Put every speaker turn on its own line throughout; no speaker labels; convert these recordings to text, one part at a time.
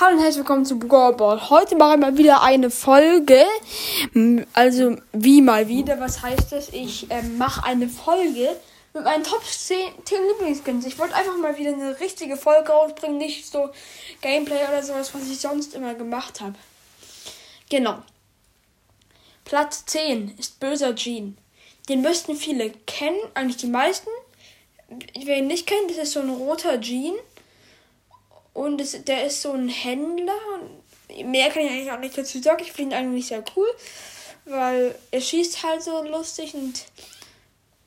Hallo und herzlich willkommen zu Brawl Ball. Heute mache ich mal wieder eine Folge. Also, wie mal wieder. Was heißt das? Ich ähm, mache eine Folge mit meinen Top 10, 10 Lieblingsskins. Ich wollte einfach mal wieder eine richtige Folge rausbringen. Nicht so Gameplay oder sowas, was ich sonst immer gemacht habe. Genau. Platz 10 ist Böser Jean. Den müssten viele kennen, eigentlich die meisten. Wer ihn nicht kennt, das ist so ein roter Jean und es, der ist so ein Händler. Mehr kann ich eigentlich auch nicht dazu sagen. Ich finde ihn eigentlich sehr cool. Weil er schießt halt so lustig und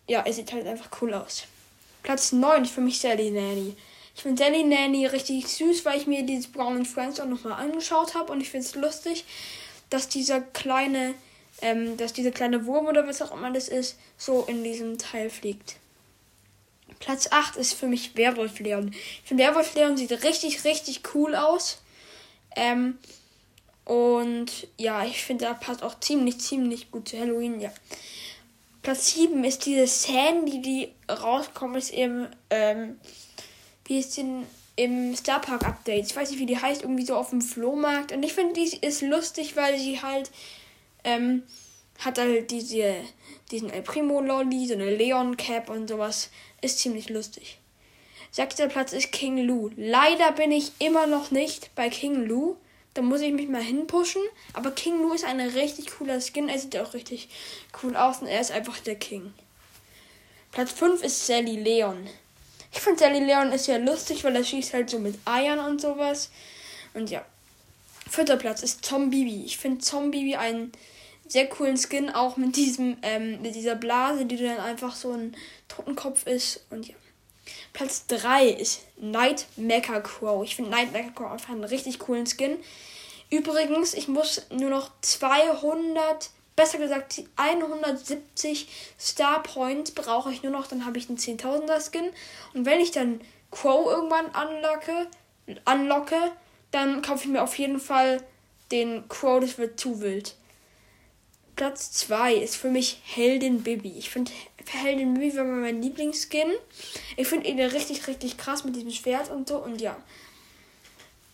ja, er sieht halt einfach cool aus. Platz 9 ist für mich Sally Nanny. Ich finde Sally Nanny richtig süß, weil ich mir dieses Brown Friends auch nochmal angeschaut habe und ich finde es lustig, dass dieser kleine, ähm, dass dieser kleine Wurm oder was auch immer das ist, so in diesem Teil fliegt. Platz 8 ist für mich Werwolf Leon. Ich finde Werwolf Leon sieht richtig, richtig cool aus. Ähm, und ja, ich finde, er passt auch ziemlich, ziemlich gut zu Halloween, ja. Platz 7 ist diese Sandy, die rauskommt, ist im, ähm, wie ist denn im Star Park Update. Ich weiß nicht, wie die heißt, irgendwie so auf dem Flohmarkt. Und ich finde, die ist lustig, weil sie halt, ähm, hat halt diese, diesen El Primo Lolly, so eine Leon Cap und sowas. Ist ziemlich lustig. Sechster Platz ist King Lou. Leider bin ich immer noch nicht bei King Lou. Da muss ich mich mal hinpushen. Aber King Lou ist ein richtig cooler Skin. Er sieht auch richtig cool aus und er ist einfach der King. Platz 5 ist Sally Leon. Ich finde Sally Leon ist ja lustig, weil er schießt halt so mit Eiern und sowas. Und ja. Vierter Platz ist Tom Bibi. Ich finde Tom Bibi einen sehr coolen Skin, auch mit diesem, ähm, mit dieser Blase, die dann einfach so ein Totenkopf ist. Und ja. Platz 3 ist Night Mecha Crow. Ich finde Night Mecha Crow einfach einen richtig coolen Skin. Übrigens, ich muss nur noch 200, besser gesagt 170 Star Points brauche ich nur noch, dann habe ich einen 10.000er Skin. Und wenn ich dann Crow irgendwann unlocke, unlocke, dann kaufe ich mir auf jeden Fall den Crow, das wird zu wild. Platz 2 ist für mich Heldin Bibi. Ich finde Heldin Bibi war mein Lieblingsskin. Ich finde ihn richtig, richtig krass mit diesem Schwert und so und ja.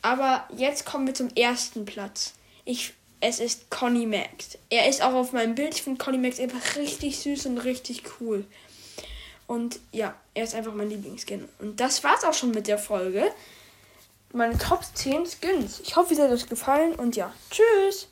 Aber jetzt kommen wir zum ersten Platz. Ich, es ist Conny Max. Er ist auch auf meinem Bild. Ich finde Conny Max einfach richtig süß und richtig cool. Und ja, er ist einfach mein Lieblingsskin. Und das war's auch schon mit der Folge. Meine Top 10 Skins. Ich hoffe, es hat euch gefallen und ja, tschüss.